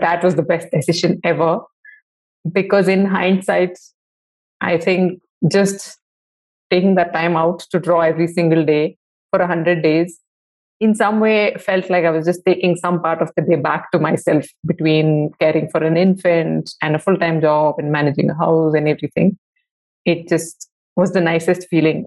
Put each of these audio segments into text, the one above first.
that was the best decision ever. Because in hindsight, I think just taking that time out to draw every single day for 100 days in some way felt like I was just taking some part of the day back to myself between caring for an infant and a full time job and managing a house and everything. It just was the nicest feeling.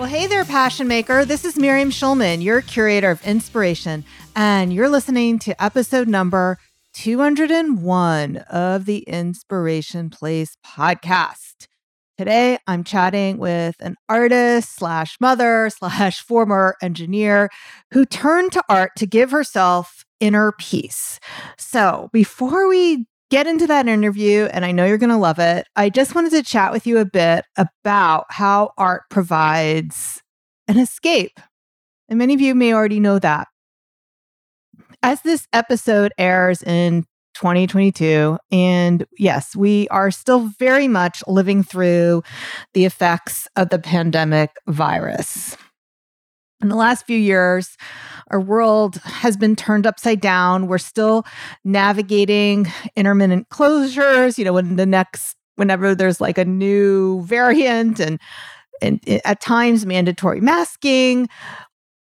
Well, hey there, Passion Maker. This is Miriam Schulman, your curator of inspiration and you're listening to episode number 201 of the Inspiration Place podcast. Today, I'm chatting with an artist slash mother slash former engineer who turned to art to give herself inner peace. So, before we get into that interview, and I know you're going to love it, I just wanted to chat with you a bit about how art provides an escape. And many of you may already know that as this episode airs in 2022, and yes, we are still very much living through the effects of the pandemic virus. In the last few years, our world has been turned upside down. We're still navigating intermittent closures, you know, when the next, whenever there's like a new variant and and at times mandatory masking.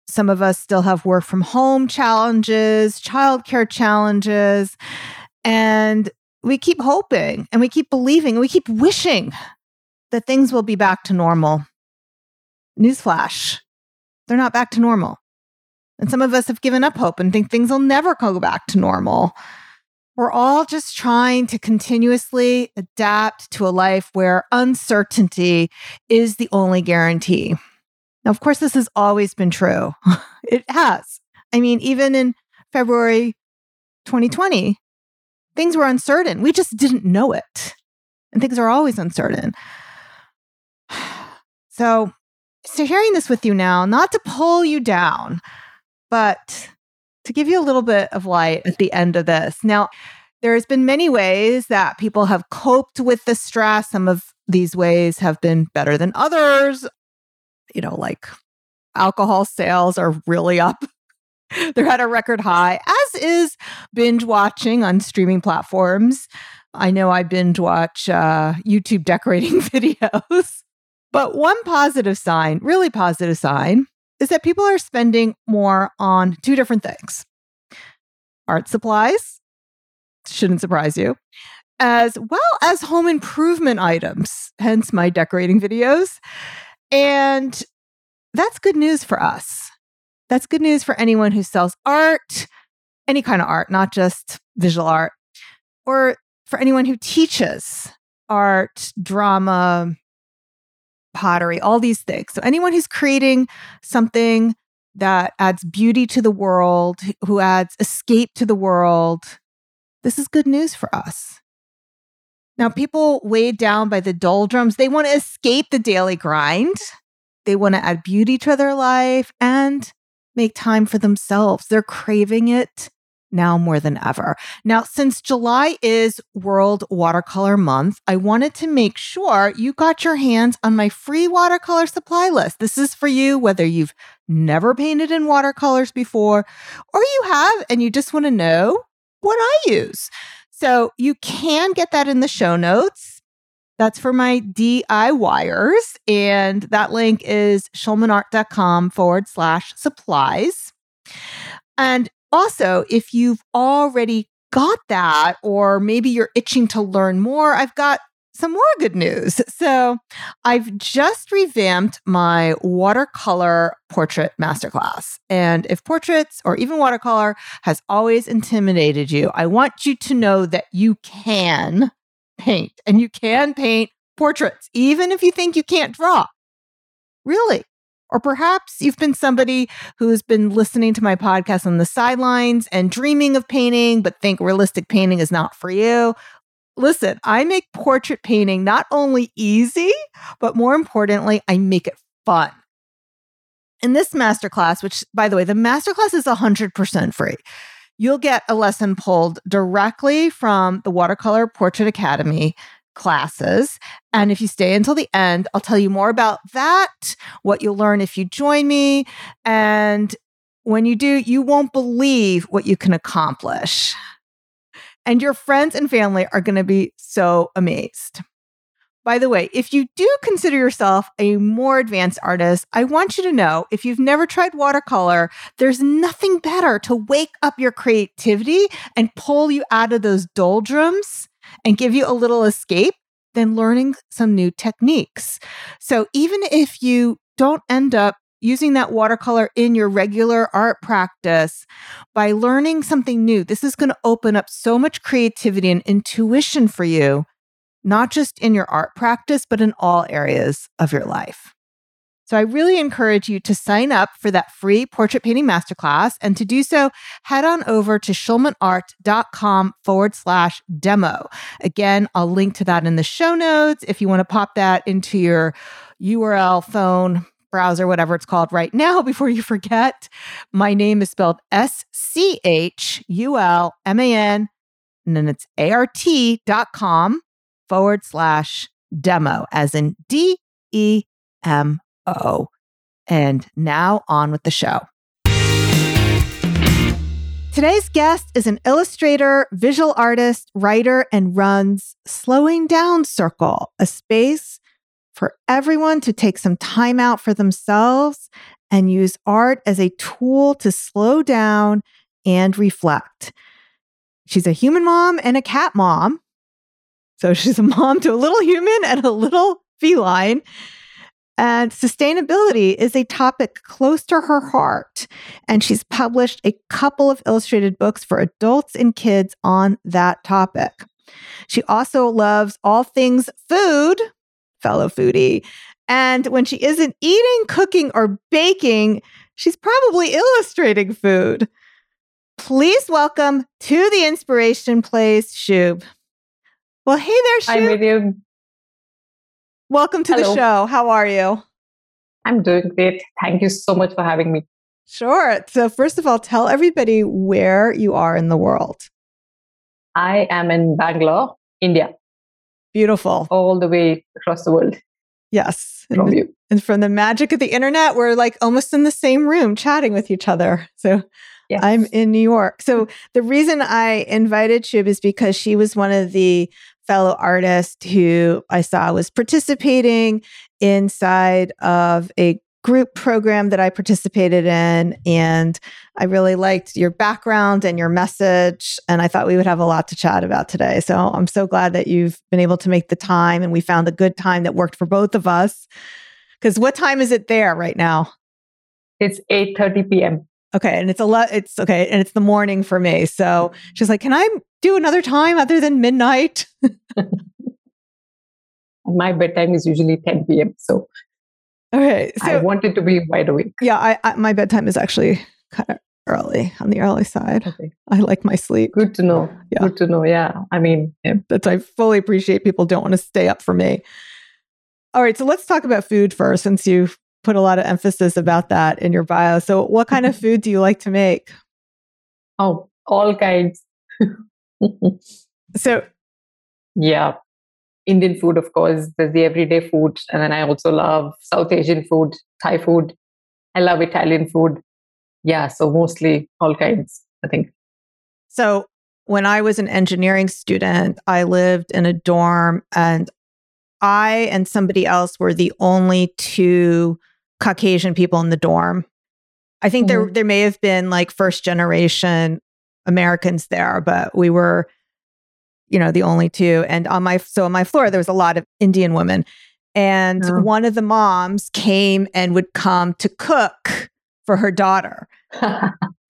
Some of us still have work from home challenges, childcare challenges, and we keep hoping and we keep believing and we keep wishing that things will be back to normal. Newsflash, they're not back to normal. And some of us have given up hope and think things will never go back to normal. We're all just trying to continuously adapt to a life where uncertainty is the only guarantee. Now, of course, this has always been true. it has. I mean, even in February 2020, things were uncertain. We just didn't know it. And things are always uncertain. So, so sharing this with you now, not to pull you down, but to give you a little bit of light at the end of this. Now, there has been many ways that people have coped with the stress. Some of these ways have been better than others you know, like alcohol sales are really up. They're at a record high, as is binge watching on streaming platforms. I know I binge watch uh, YouTube decorating videos. But one positive sign, really positive sign, is that people are spending more on two different things art supplies, shouldn't surprise you, as well as home improvement items, hence my decorating videos. And that's good news for us. That's good news for anyone who sells art, any kind of art, not just visual art, or for anyone who teaches art, drama, pottery, all these things. So, anyone who's creating something that adds beauty to the world, who adds escape to the world, this is good news for us. Now, people weighed down by the doldrums, they want to escape the daily grind. They want to add beauty to their life and make time for themselves. They're craving it now more than ever. Now, since July is World Watercolor Month, I wanted to make sure you got your hands on my free watercolor supply list. This is for you whether you've never painted in watercolors before or you have and you just want to know what I use. So you can get that in the show notes. That's for my DIYers. And that link is schulmanart.com forward slash supplies. And also, if you've already got that, or maybe you're itching to learn more, I've got some more good news. So, I've just revamped my watercolor portrait masterclass. And if portraits or even watercolor has always intimidated you, I want you to know that you can paint and you can paint portraits, even if you think you can't draw. Really. Or perhaps you've been somebody who's been listening to my podcast on the sidelines and dreaming of painting, but think realistic painting is not for you. listen, I make portrait painting not only easy, but more importantly, I make it fun. In this masterclass, which by the way, the masterclass is 100% free, you'll get a lesson pulled directly from the Watercolor Portrait Academy classes. And if you stay until the end, I'll tell you more about that, what you'll learn if you join me. And when you do, you won't believe what you can accomplish. And your friends and family are going to be so amazed. By the way, if you do consider yourself a more advanced artist, I want you to know if you've never tried watercolor, there's nothing better to wake up your creativity and pull you out of those doldrums and give you a little escape than learning some new techniques. So even if you don't end up using that watercolor in your regular art practice by learning something new, this is going to open up so much creativity and intuition for you, not just in your art practice, but in all areas of your life. So I really encourage you to sign up for that free portrait painting masterclass. And to do so, head on over to schulmanart.com forward slash demo. Again, I'll link to that in the show notes if you want to pop that into your URL phone browser, whatever it's called right now before you forget. My name is spelled S C H U L M A N, and then it's A R T dot com forward slash demo, as in D E M O. And now on with the show. Today's guest is an illustrator, visual artist, writer, and runs Slowing Down Circle, a space for everyone to take some time out for themselves and use art as a tool to slow down and reflect. She's a human mom and a cat mom. So she's a mom to a little human and a little feline. And sustainability is a topic close to her heart. And she's published a couple of illustrated books for adults and kids on that topic. She also loves all things food, fellow foodie. And when she isn't eating, cooking, or baking, she's probably illustrating food. Please welcome to the Inspiration Place, Shub. Well, hey there, Shub. Hi, Miriam. Welcome to Hello. the show. How are you? I'm doing great. Thank you so much for having me. Sure. So, first of all, tell everybody where you are in the world. I am in Bangalore, India, Beautiful. all the way across the world Yes. from And, you. and from the magic of the internet, we're like almost in the same room chatting with each other. So, Yes. I'm in New York. So, the reason I invited Shub is because she was one of the fellow artists who I saw was participating inside of a group program that I participated in. And I really liked your background and your message. And I thought we would have a lot to chat about today. So I'm so glad that you've been able to make the time and we found a good time that worked for both of us. Because what time is it there right now? It's 8:30 p.m. Okay, and it's a lot. It's okay, and it's the morning for me. So she's like, "Can I do another time other than midnight?" And my bedtime is usually 10 p.m. So, Okay, I so wanted to be wide awake. yeah, I, I my bedtime is actually kind of early on the early side. Okay. I like my sleep. Good to know. Yeah. Good to know. Yeah. I mean, yeah. That's I fully appreciate people don't want to stay up for me. All right, so let's talk about food first, since you've put a lot of emphasis about that in your bio. So, what kind of food do you like to make? oh, all kinds. So, yeah. Indian food, of course, there's the everyday food. And then I also love South Asian food, Thai food. I love Italian food. Yeah. So mostly all kinds, I think. So when I was an engineering student, I lived in a dorm and I and somebody else were the only two Caucasian people in the dorm. I think there mm-hmm. there may have been like first generation Americans there, but we were you know the only two and on my so on my floor there was a lot of Indian women and Oh. one of the moms came and would come to cook for her daughter.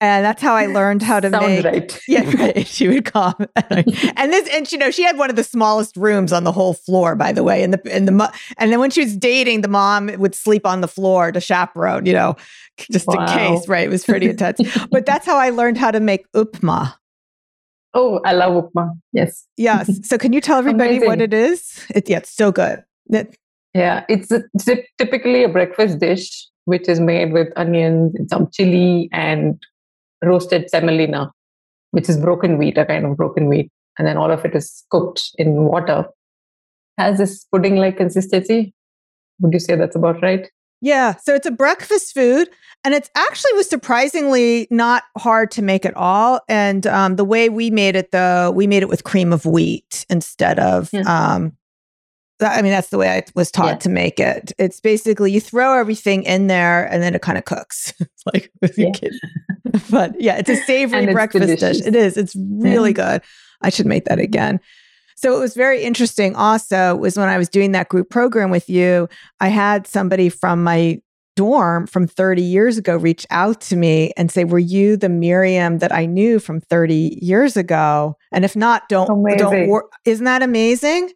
And that's how I learned how to Sounds make right. yeah, right. She would come, and this, and you know, she had one of the smallest rooms on the whole floor, by the way. And the and the and then when she was dating, the mom would sleep on the floor to chaperone, you know, just in case. Right? It was pretty intense. but that's how I learned how to make upma. Oh, I love upma. Yes. Yes. So can you tell everybody what it is? It, yeah, it's so good. It, yeah, it's, a, it's a, typically a breakfast dish which is made with onions and some chili and roasted semolina, which is broken wheat, a kind of broken wheat. And then all of it is cooked in water. Has this pudding like consistency. Would you say that's about right? Yeah. So it's a breakfast food. And it's actually was surprisingly not hard to make at all. And um, the way we made it, though, we made it with cream of wheat instead of. Yeah. Um, I mean, that's the way I was taught yeah. to make it. It's basically you throw everything in there and then it kind of cooks. it's like, yeah. but yeah, it's a savory breakfast delicious. dish. It is. It's really good. I should make that again. So it was very interesting also was when I was doing that group program with you, I had somebody from my dorm from 30 years ago reach out to me and say, Were you the Miriam that I knew from 30 years ago? And if not, don't, amazing. don't, wor- isn't that amazing?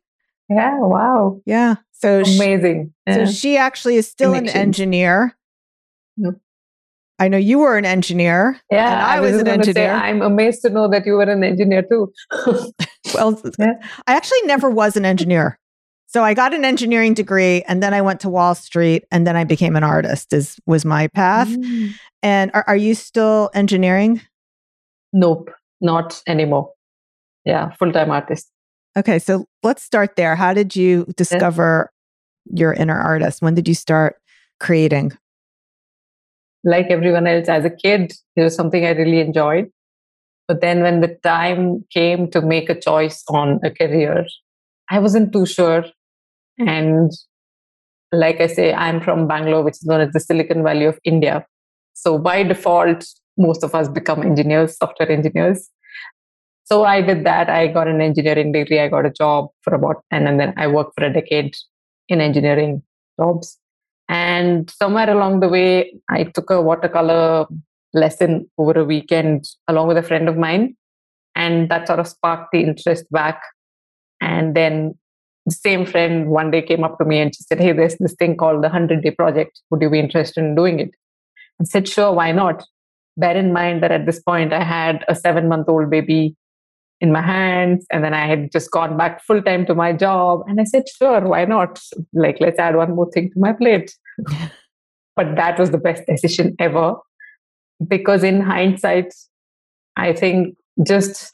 Yeah. Wow. Yeah. So amazing. She, yeah. So she actually is still an engineer. Yep. I know you were an engineer. Yeah, I, I was, was an engineer. Say, I'm amazed to know that you were an engineer too. well, yeah. I actually never was an engineer. So I got an engineering degree and then I went to Wall Street and then I became an artist is was my path. Mm. And are, are you still engineering? Nope, not anymore. Yeah, full-time artist. Okay, so let's start there. How did you discover your inner artist? When did you start creating? like everyone else as a kid it was something i really enjoyed but then when the time came to make a choice on a career i wasn't too sure and like i say i'm from bangalore which is known as the silicon valley of india so by default most of us become engineers software engineers so i did that i got an engineering degree i got a job for about and, then i worked for a decade in engineering jobs and somewhere along the way, I took a watercolor lesson over a weekend along with a friend of mine. And that sort of sparked the interest back. And then the same friend one day came up to me and she said, Hey, there's this thing called the 100 Day Project. Would you be interested in doing it? I said, Sure, why not? Bear in mind that at this point, I had a seven month old baby in my hands and then i had just gone back full time to my job and i said sure why not? Like let's add one more thing to my plate. But that was the best decision ever because in hindsight i think just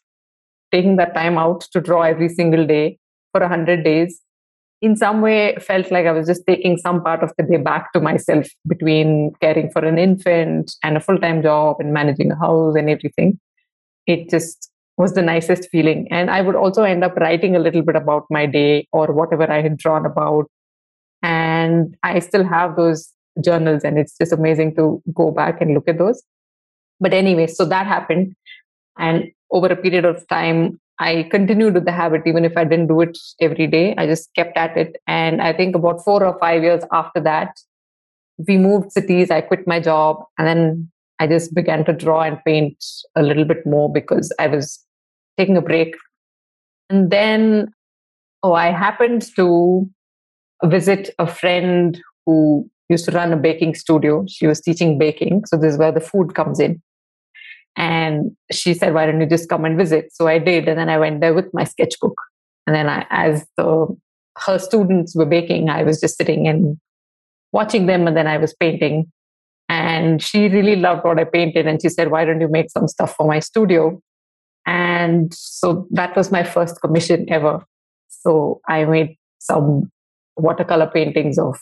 taking that time out to draw every single day for 100 days in some way felt like i was just taking some part of the day back to myself between caring for an infant and a full-time job and managing a house and everything. It just was the nicest feeling. And I would also end up writing a little bit about my day or whatever I had drawn about. And I still have those journals, and it's just amazing to go back and look at those. But anyway, so that happened. And over a period of time, I continued with the habit, even if I didn't do it every day. I just kept at it. And I think about four or five years after that, we moved cities. I quit my job. And then I just began to draw and paint a little bit more because I was taking a break. And then, oh, I happened to visit a friend who used to run a baking studio. She was teaching baking. So this is where the food comes in. And she said, Why don't you just come and visit? So I did. And then I went there with my sketchbook. And then I, as the her students were baking, I was just sitting and watching them and then I was painting. And she really loved what I painted. And she said, Why don't you make some stuff for my studio? And so that was my first commission ever. So I made some watercolor paintings of,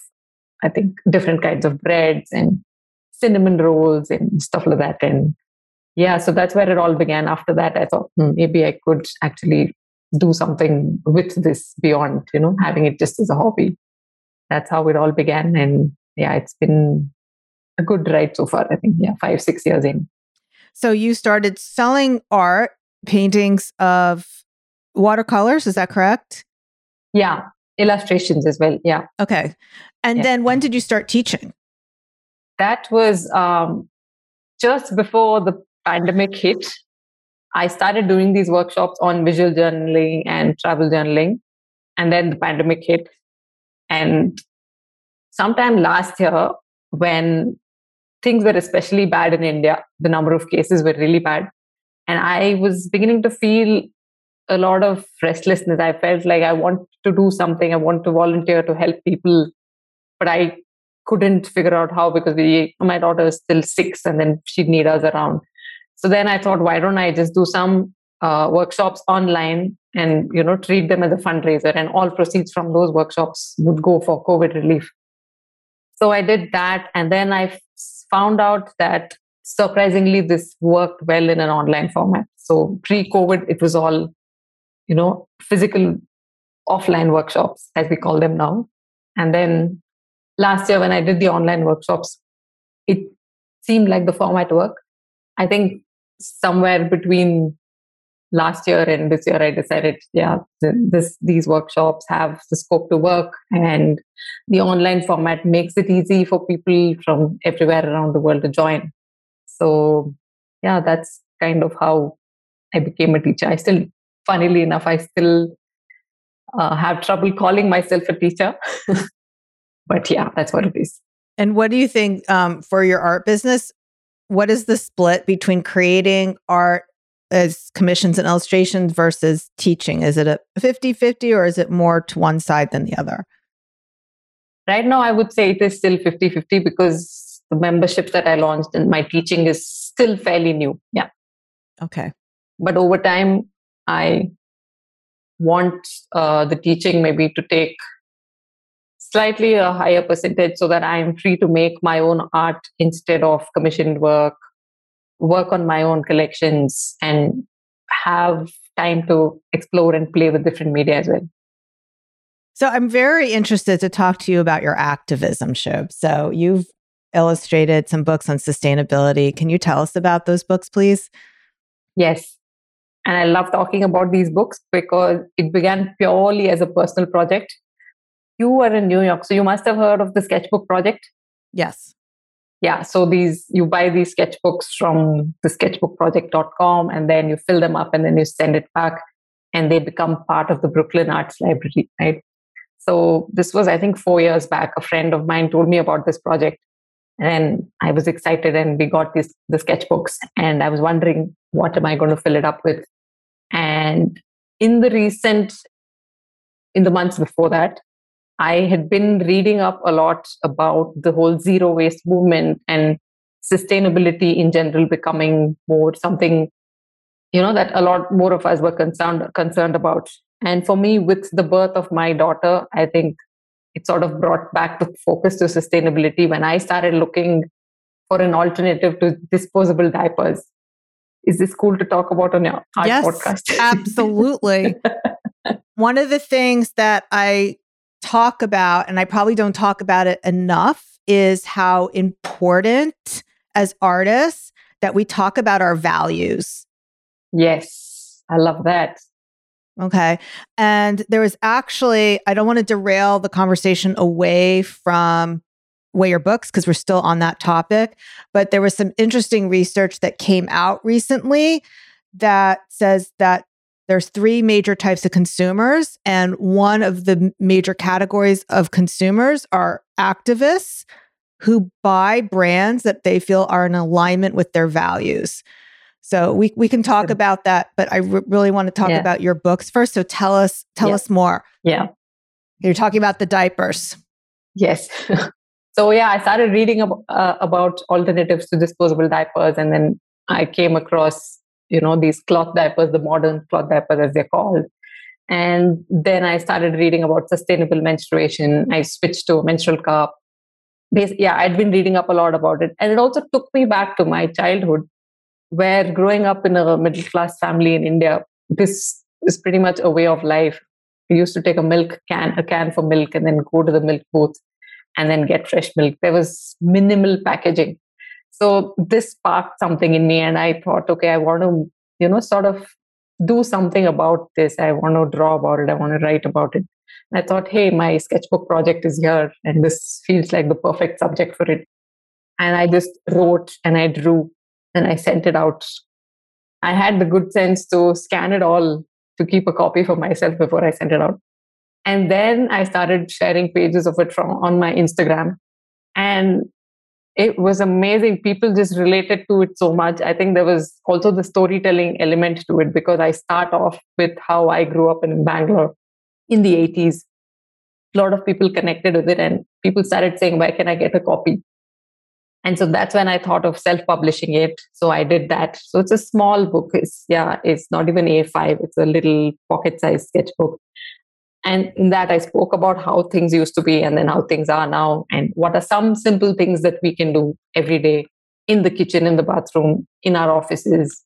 I think, different kinds of breads and cinnamon rolls and stuff like that. And yeah, so that's where it all began. After that, I thought hmm, maybe I could actually do something with this beyond, you know, having it just as a hobby. That's how it all began. And yeah, it's been a good ride so far. I think, yeah, five, six years in. So you started selling art paintings of watercolors. Is that correct? Yeah, illustrations as well. Yeah. Okay. And yeah. then when did you start teaching? That was um, just before the pandemic hit. I started doing these workshops on visual journaling and travel journaling. And then the pandemic hit. And sometime last year, when things were especially bad in India, the number of cases were really bad. And I was beginning to feel a lot of restlessness. I felt like I want to do something, I want to volunteer to help people, but I couldn't figure out how because we, my daughter is still six and then she'd need us around. So then I thought, why don't I just do some uh, workshops online and you know treat them as a fundraiser, and all proceeds from those workshops would go for COVID relief. So I did that, and then I found out that surprisingly this worked well in an online format. So pre-COVID, it was all you know physical offline workshops as we call them now. And then last year when i did the online workshops it seemed like the format worked. I think somewhere between last year and this year i decided yeah this these workshops have the scope to work and the online format makes it easy for people from everywhere around the world to join so yeah that's kind of how i became a teacher i still funnily enough, I still uh, have trouble calling myself a teacher. but yeah, that's what it is. And what do you think um, for your art business? What is the split between creating art as commissions and illustrations versus teaching? Is it a 50 50 or is it more to one side than the other? Right now, I would say it is still 50 50 because memberships that I launched and my teaching is still fairly new. Yeah. Okay. But over time, I want uh, the teaching maybe to take slightly a higher percentage so that I'm free to make my own art instead of commissioned work, work on my own collections, and have time to explore and play with different media as well. So I'm very interested to talk to you about your activism, Shubh. So you've illustrated some books on sustainability. Can you tell us about those books, please? Yes. And I love talking about these books because it began purely as a personal project. You were in New York, so you must have heard of the sketchbook project. Yes. Yeah. So these you buy these sketchbooks from the sketchbookproject.com and then you fill them up and then you send it back and they become part of the Brooklyn Arts Library, right? So this was, I think, four years back. A friend of mine told me about this project and I was excited and we got these the sketchbooks and I was wondering what am I going to fill it up with? And in the recent, in the months before that, I had been reading up a lot about the whole zero waste movement and sustainability in general becoming more something, you know, that a lot more of us were concerned concerned about. And for me, with the birth of my daughter, I think it sort of brought back the focus to sustainability when I started looking for an alternative to disposable diapers is this cool to talk about on your yes, podcast? absolutely. One of the things that I talk about, and I probably don't talk about it enough, is how important as artists that we talk about our values. Yes, I love that. Okay. And there was actually, I don't want to derail the conversation away from weigh your books because we're still on that topic. But there was some interesting research that came out recently that says that there's three major types of consumers and one of the major categories of consumers are activists who buy brands that they feel are in alignment with their values. So we we can talk about that, but I r- really want to talk yeah. about your books first. So tell us tell yeah. us more. Yeah. You're talking about the diapers. Yes. so yeah i started reading ab- uh, about alternatives to disposable diapers and then i came across you know these cloth diapers the modern cloth diapers as they're called and then i started reading about sustainable menstruation i switched to a menstrual cup yeah i'd been reading up a lot about it and it also took me back to my childhood where growing up in a middle class family in india this is pretty much a way of life we used to take a milk can a can for milk and then go to the milk booth and then get fresh milk. There was minimal packaging. So this sparked something in me, and I thought, okay, I want to, you know, sort of do something about this. I want to draw about it. I want to write about it. And I thought, hey, my sketchbook project is here, and this feels like the perfect subject for it. And I just wrote and I drew and I sent it out. I had the good sense to scan it all to keep a copy for myself before I sent it out. And then I started sharing pages of it from on my Instagram. And it was amazing. People just related to it so much. I think there was also the storytelling element to it because I start off with how I grew up in Bangalore in the 80s. A lot of people connected with it, and people started saying, Where can I get a copy? And so that's when I thought of self publishing it. So I did that. So it's a small book. It's, yeah, it's not even A5, it's a little pocket sized sketchbook. And in that, I spoke about how things used to be and then how things are now, and what are some simple things that we can do every day in the kitchen, in the bathroom, in our offices.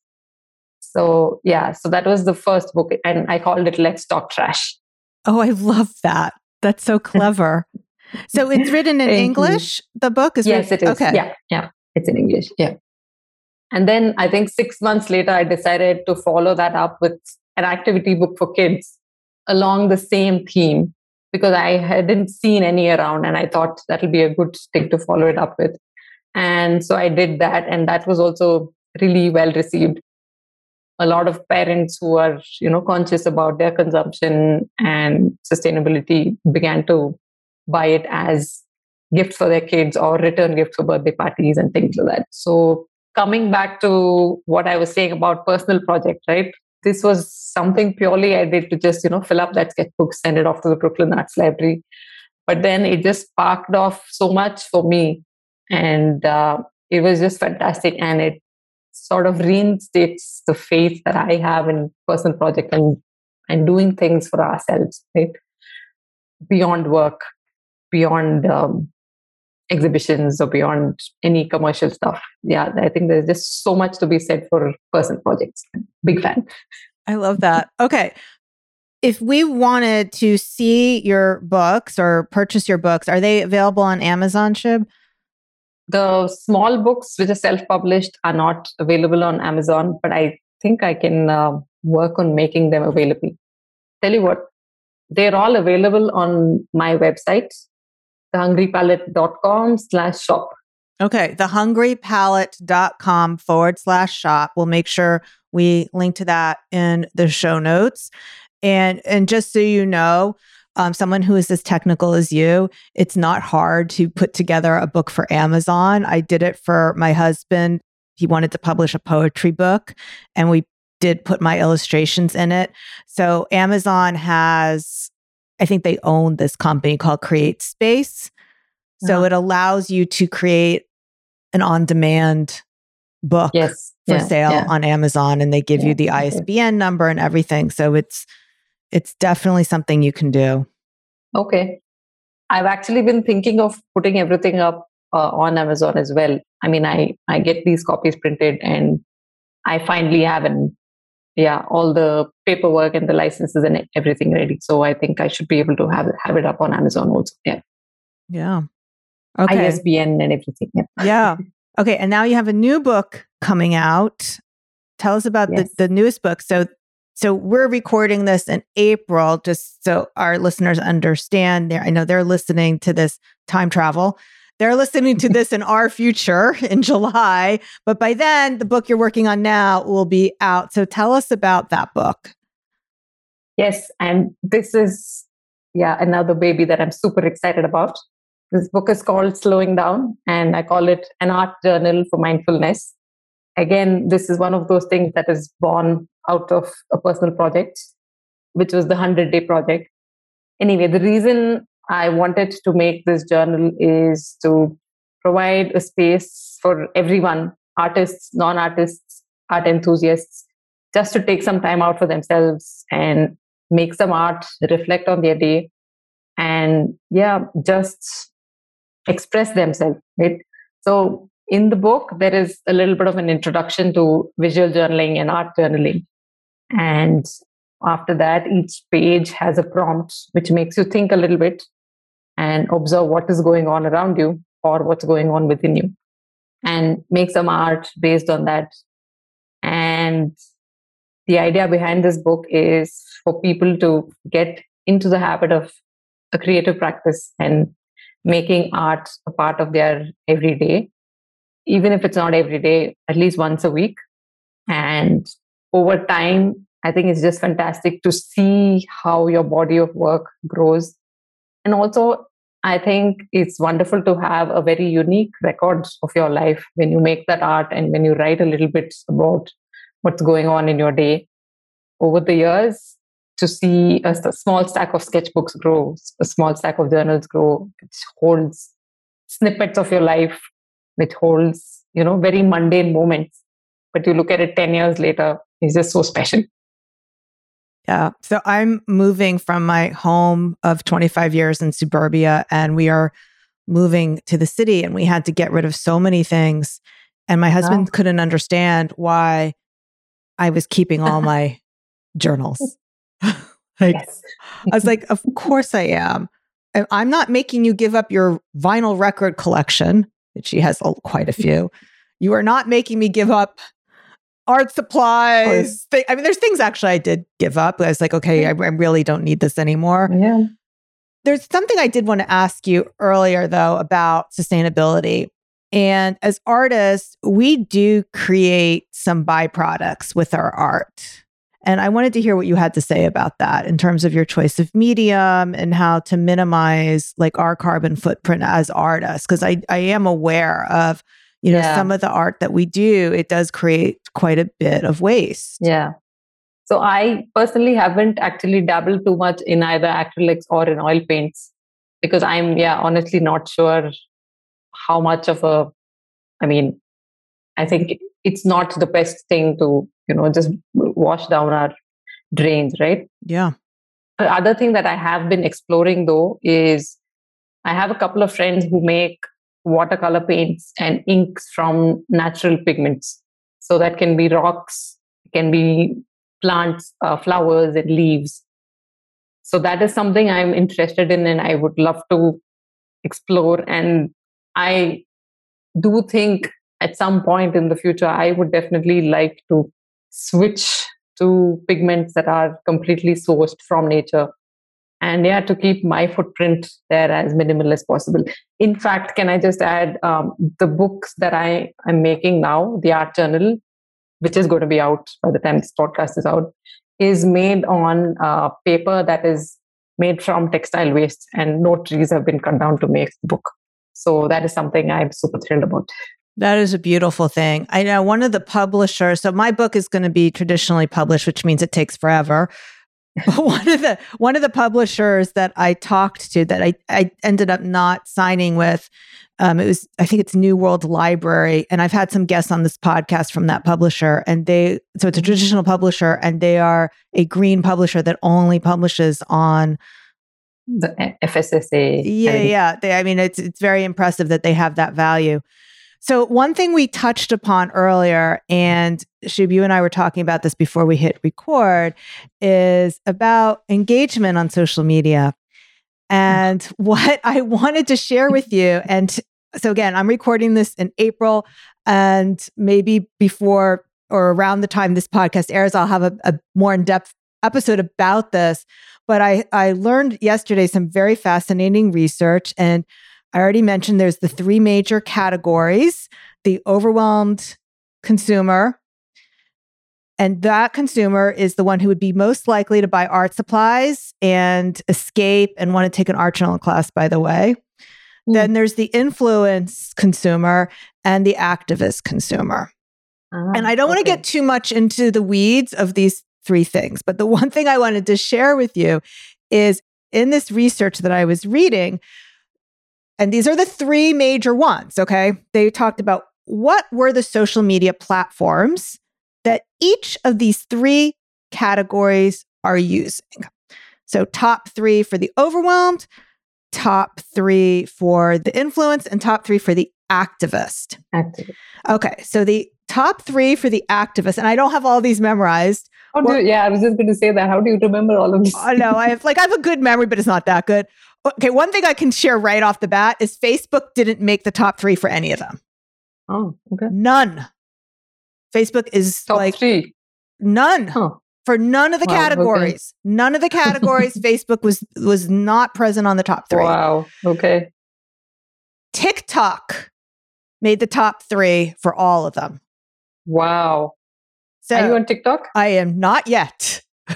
So, yeah, so that was the first book, and I called it Let's Talk Trash. Oh, I love that. That's so clever. So it's written in English. The book is yes, written- it is. Okay, yeah, yeah, it's in English. Yeah, and then I think six months later, I decided to follow that up with an activity book for kids along the same theme because I hadn't seen any around and I thought that'll be a good thing to follow it up with. And so I did that, and that was also really well received. A lot of parents who are, you know, conscious about their consumption and sustainability began to buy it as gifts for their kids or return gifts for birthday parties and things like that. So coming back to what I was saying about personal project, right? this was something purely I did to just, you know, fill up that sketchbook, send it off to the Brooklyn Arts Library. But then it just sparked off so much for me. And uh, it was just fantastic. And it sort of reinstates the faith that I have in personal project and, and doing things for ourselves, right? Beyond work, beyond um, exhibitions or beyond any commercial stuff. Yeah, I think there's just so much to be said for person projects. Big fan. I love that. Okay. If we wanted to see your books or purchase your books, are they available on Amazon, Shib? The small books which are self published are not available on Amazon, but I think I can uh, work on making them available. Tell you what, they're all available on my website, thehungrypalate.com slash shop. Okay, thehungrypalate.com forward slash shop. We'll make sure we link to that in the show notes. And and just so you know, um, someone who is as technical as you, it's not hard to put together a book for Amazon. I did it for my husband. He wanted to publish a poetry book, and we did put my illustrations in it. So Amazon has I think they own this company called CreateSpace. So uh-huh. it allows you to create an on demand book yes. for yeah, sale yeah. on Amazon and they give yeah, you the ISBN number and everything. So it's it's definitely something you can do. Okay. I've actually been thinking of putting everything up uh, on Amazon as well. I mean, I I get these copies printed and I finally have an yeah all the paperwork and the licenses and everything ready. So i think i should be able to have it have it up on amazon also yeah. Yeah. Okay. Isbn and everything yeah, yeah. okay and now you have a new book coming out. Tell us about yes. the, the newest book. So so we're recording this in april just so our listeners understand. There i know they're listening to this time travel they're listening to this in our future in July, but by then, the book you're working on now will be out. So tell us about that book. Yes, and this is, yeah, another baby that I'm super excited about. This book is called Slowing Down, and I call it an art journal for mindfulness. Again, this is one of those things that is born out of a personal project, which was the 100 day project. Anyway, the reason I wanted to make this journal is to provide a space for everyone artists, non artists, art enthusiasts just to take some time out for themselves and make some art, reflect on their day, and yeah, just express themselves. Right? So, in the book, there is a little bit of an introduction to visual journaling and art journaling. And after that, each page has a prompt which makes you think a little bit and observe what is going on around you or what's going on within you and make some art based on that. And the idea behind this book is for people to get into the habit of a creative practice and making art a part of their everyday, even if it's not every day, at least once a week. And over time, I think it's just fantastic to see how your body of work grows. And also I think it's wonderful to have a very unique record of your life when you make that art and when you write a little bit about what's going on in your day. Over the years, to see a, a small stack of sketchbooks grow, a small stack of journals grow, which holds snippets of your life, which holds, you know, very mundane moments. But you look at it 10 years later, it's just so special. Yeah. So I'm moving from my home of 25 years in suburbia, and we are moving to the city, and we had to get rid of so many things. And my husband wow. couldn't understand why I was keeping all my journals. like, yes. I was like, of course I am. I'm not making you give up your vinyl record collection. Which she has quite a few. You are not making me give up art supplies. I mean, there's things actually I did give up. I was like, okay, I, I really don't need this anymore. Yeah. There's something I did want to ask you earlier, though, about sustainability. And as artists, we do create some byproducts with our art. And I wanted to hear what you had to say about that in terms of your choice of medium and how to minimize like our carbon footprint as artists. Because I, I am aware of, you know, yeah. some of the art that we do, it does create quite a bit of waste. Yeah. So I personally haven't actually dabbled too much in either acrylics or in oil paints because I'm, yeah, honestly not sure how much of a, I mean, I think it's not the best thing to you know just wash down our drains right yeah the other thing that i have been exploring though is i have a couple of friends who make watercolor paints and inks from natural pigments so that can be rocks can be plants uh, flowers and leaves so that is something i'm interested in and i would love to explore and i do think at some point in the future, I would definitely like to switch to pigments that are completely sourced from nature. And yeah, to keep my footprint there as minimal as possible. In fact, can I just add um, the books that I am making now, the art journal, which is going to be out by the time this podcast is out, is made on uh, paper that is made from textile waste, and no trees have been cut down to make the book. So that is something I'm super thrilled about. That is a beautiful thing. I know one of the publishers, so my book is going to be traditionally published, which means it takes forever. One of the one of the publishers that I talked to that I, I ended up not signing with, um, it was I think it's New World Library, and I've had some guests on this podcast from that publisher, and they so it's a traditional publisher, and they are a green publisher that only publishes on the FSSA. Yeah, yeah. They, I mean, it's it's very impressive that they have that value. So, one thing we touched upon earlier, and Shub, you and I were talking about this before we hit record, is about engagement on social media. And what I wanted to share with you, and so again, I'm recording this in April, and maybe before or around the time this podcast airs, I'll have a, a more in depth episode about this. But I, I learned yesterday some very fascinating research. And I already mentioned there's the three major categories the overwhelmed consumer. And that consumer is the one who would be most likely to buy art supplies and escape and want to take an art journal class, by the way. Mm. Then there's the influence consumer and the activist consumer. Uh, and I don't okay. want to get too much into the weeds of these three things, but the one thing I wanted to share with you is in this research that I was reading, and these are the three major ones, okay? They talked about what were the social media platforms that each of these three categories are using. So, top three for the overwhelmed, top three for the influence, and top three for the activist. Activist. Okay, so the top three for the activist, and I don't have all these memorized. Oh, well, yeah, I was just going to say that. How do you remember all of these? I know I have like I have a good memory, but it's not that good. Okay, one thing I can share right off the bat is Facebook didn't make the top three for any of them. Oh, okay. None. Facebook is top like three. None. Huh. For none of the wow, categories. Okay. None of the categories, Facebook was was not present on the top three. Wow. Okay. TikTok made the top three for all of them. Wow. So Are you on TikTok? I am not yet.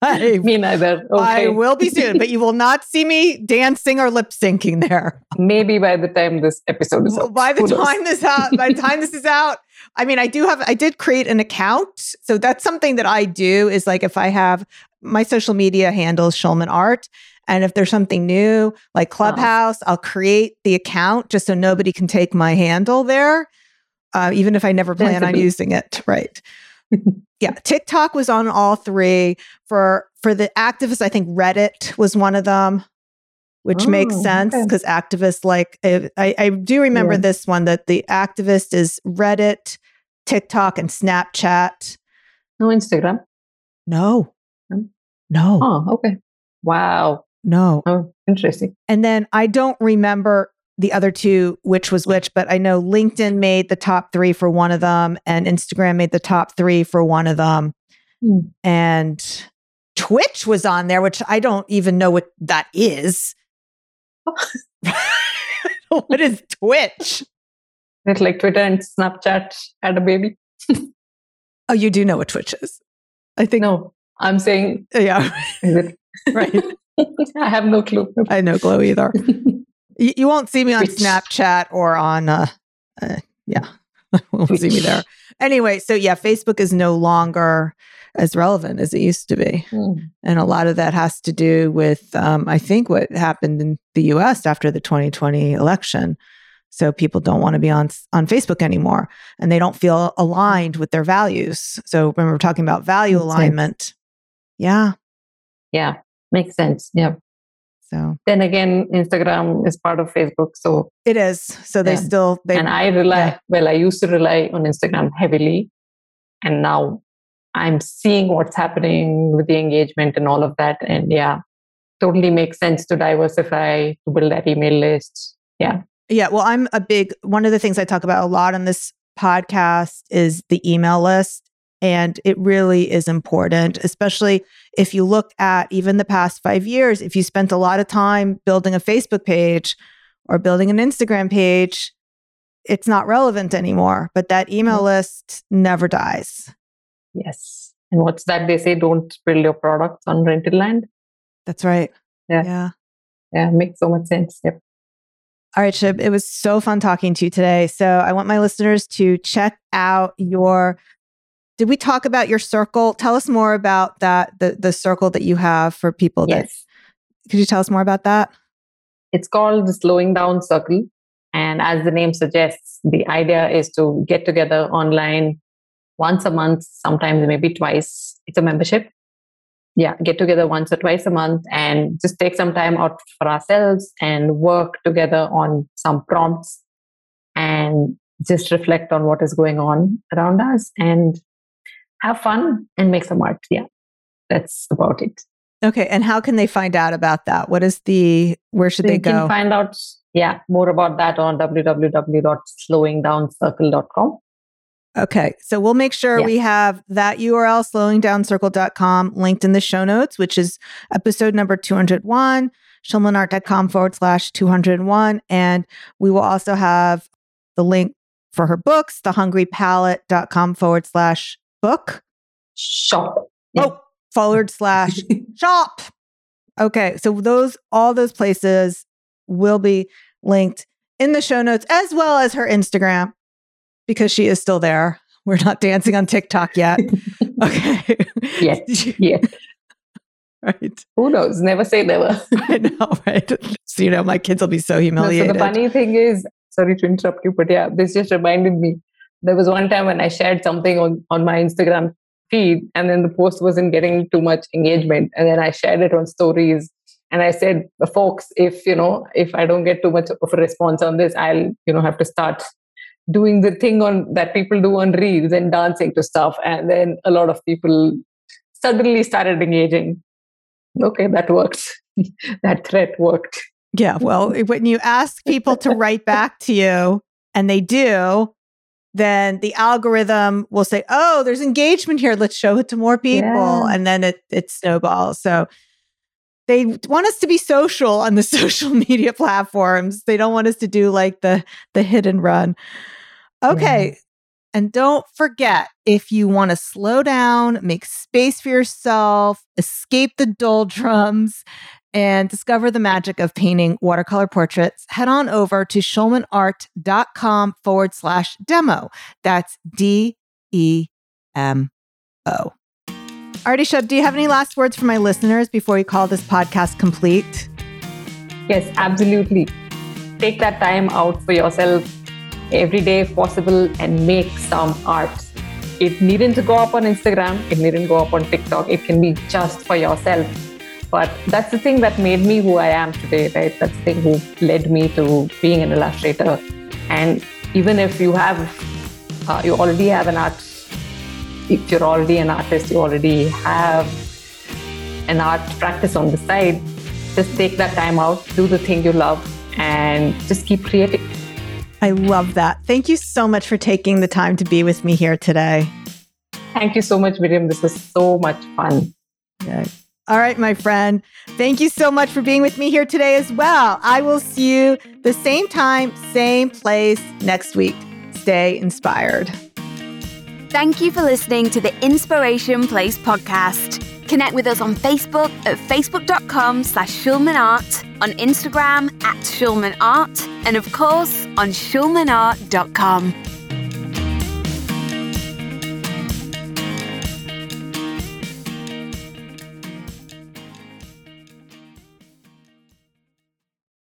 I, Me neither. Okay. I will be soon, but you will not see me dancing or lip syncing there. Maybe by the time this episode is Well, out. by the Who knows? time this out, by the time this is out, I mean, I do have, I did create an account. So that's something that I do is like if I have my social media handles Shulman Art, and if there's something new like Clubhouse, I'll create the account just so nobody can take my handle there, uh, even if I never plan on using it. Right. yeah, TikTok was on all three. For for the activists, I think Reddit was one of them, which makes Oh, sense okay. because activists like I, I I do remember Yeah. this one that the activist is Reddit, TikTok, and Snapchat. No Instagram. No, no, Oh, okay. Wow. no. Oh, interesting. And then I don't remember the other two, which was which, but I know LinkedIn made the top three for one of them, and Instagram made the top three for one of them. Hmm. And Twitch was on there, which I don't even know what that is. what is Twitch? It's like Twitter and Snapchat had a baby. Oh, you do know what Twitch is. I think. No, I'm saying, Yeah, right. I have no clue. I know Glow either. You, you won't see me on Twitch. Snapchat or on, uh, uh yeah, won't see me there. Anyway, so yeah, Facebook is no longer as relevant as it used to be. Hmm. And a lot of that has to do with, um, I think, what happened in the US after the 2020 election. So people don't want to be on on Facebook anymore, and they don't feel aligned with their values. So when we're talking about value Makes sense. alignment, yeah. Yeah, makes sense. Yeah. So Then again, Instagram is part of Facebook. So, it is. So they Yeah. still they and I rely, yeah. well, I used to rely on Instagram heavily. And now I'm seeing what's happening with the engagement and all of that. And yeah, totally makes sense to diversify, to build that email list. Yeah. Yeah, well, I'm a big one of the things I talk about a lot on this podcast is the email list. And it really is important, especially if you look at even the past five years. If you spent a lot of time building a Facebook page or building an Instagram page, it's not relevant anymore. But that email mm-hmm. list never dies. Yes. And what's that? They say don't build your products on rented land. That's right. Yeah. Yeah. Yeah, makes so much sense. Yep. All right, Shib, it was so fun talking to you today. So I want my listeners to check out your. Did we talk about your circle? Tell us more about that, the the circle that you have for people. That, Yes. Could you tell us more about that? It's called the Slowing Down Circle. And as the name suggests, the idea is to get together online once a month, sometimes maybe twice. It's a membership. Yeah, get together once or twice a month and just take some time out for ourselves and work together on some prompts and just reflect on what is going on around us and have fun and make some art. Yeah, that's about it. Okay, and how can they find out about that? What is the? Where should So they go? you can find out yeah more about that on www.slowingdowncircle.com Okay. So we'll make sure we have that URL, slowingdowncircle.com, linked in the show notes, which is episode number 201, schulmanart.com forward slash 201. And we will also have the link for her books, thehungrypalette.com forward slash book. shop oh, Yeah. Oh, forward slash shop. Okay. So those, all those places will be linked in the show notes as well as her Instagram because she is still there. We're not dancing on TikTok yet. Okay. Yes. yeah right. who knows never say never I know, right? So, you know, my kids will be so No, so humiliated. the funny thing is sorry to interrupt you but yeah this just reminded me there was one time when i shared something on, on my instagram feed and then the post wasn't getting too much engagement and then i shared it on stories and i said folks if you know if i don't get too much of a response on this i'll you know have to start doing the thing on that people do on reels and dancing to stuff and then a lot of people suddenly started engaging okay that worked that threat worked Yeah. Well, when you ask people to write back to you and they do, then the algorithm will say, Oh, there's engagement here. Let's show it to more people. Yeah. And then it, it snowballs. So they want us to be social on the social media platforms. They don't want us to do like the the hit and run. Okay. And don't forget if you want to slow down, make space for yourself, escape the doldrums, and discover the magic of painting watercolor portraits, head on over to schulmanart.com forward slash demo. That's D E M O. Artie Shub, do you have any last words for my listeners before we call this podcast complete? Yes, absolutely. Take that time out for yourself every day if possible and make some art. It needn't go up on Instagram, it needn't go up on TikTok. It can be just for yourself. But that's the thing that made me who I am today, right? That's the thing who led me to being an illustrator. And even if you have, uh, you already have an art, if you're already an artist, you already have an art practice on the side, just take that time out, do the thing you love, and just keep creating. I love that. Thank you so much for taking the time to be with me here today. Thank you so much, Miriam. This was so much fun. Yeah. All right, my friend. Thank you so much for being with me here today as well. I will see you the same time, same place next week. Stay inspired. Thank you for listening to the Inspiration Place podcast. Connect with us on Facebook at facebook.com slash schulmanart, on Instagram at schulmanart, and of course on schulmanart.com.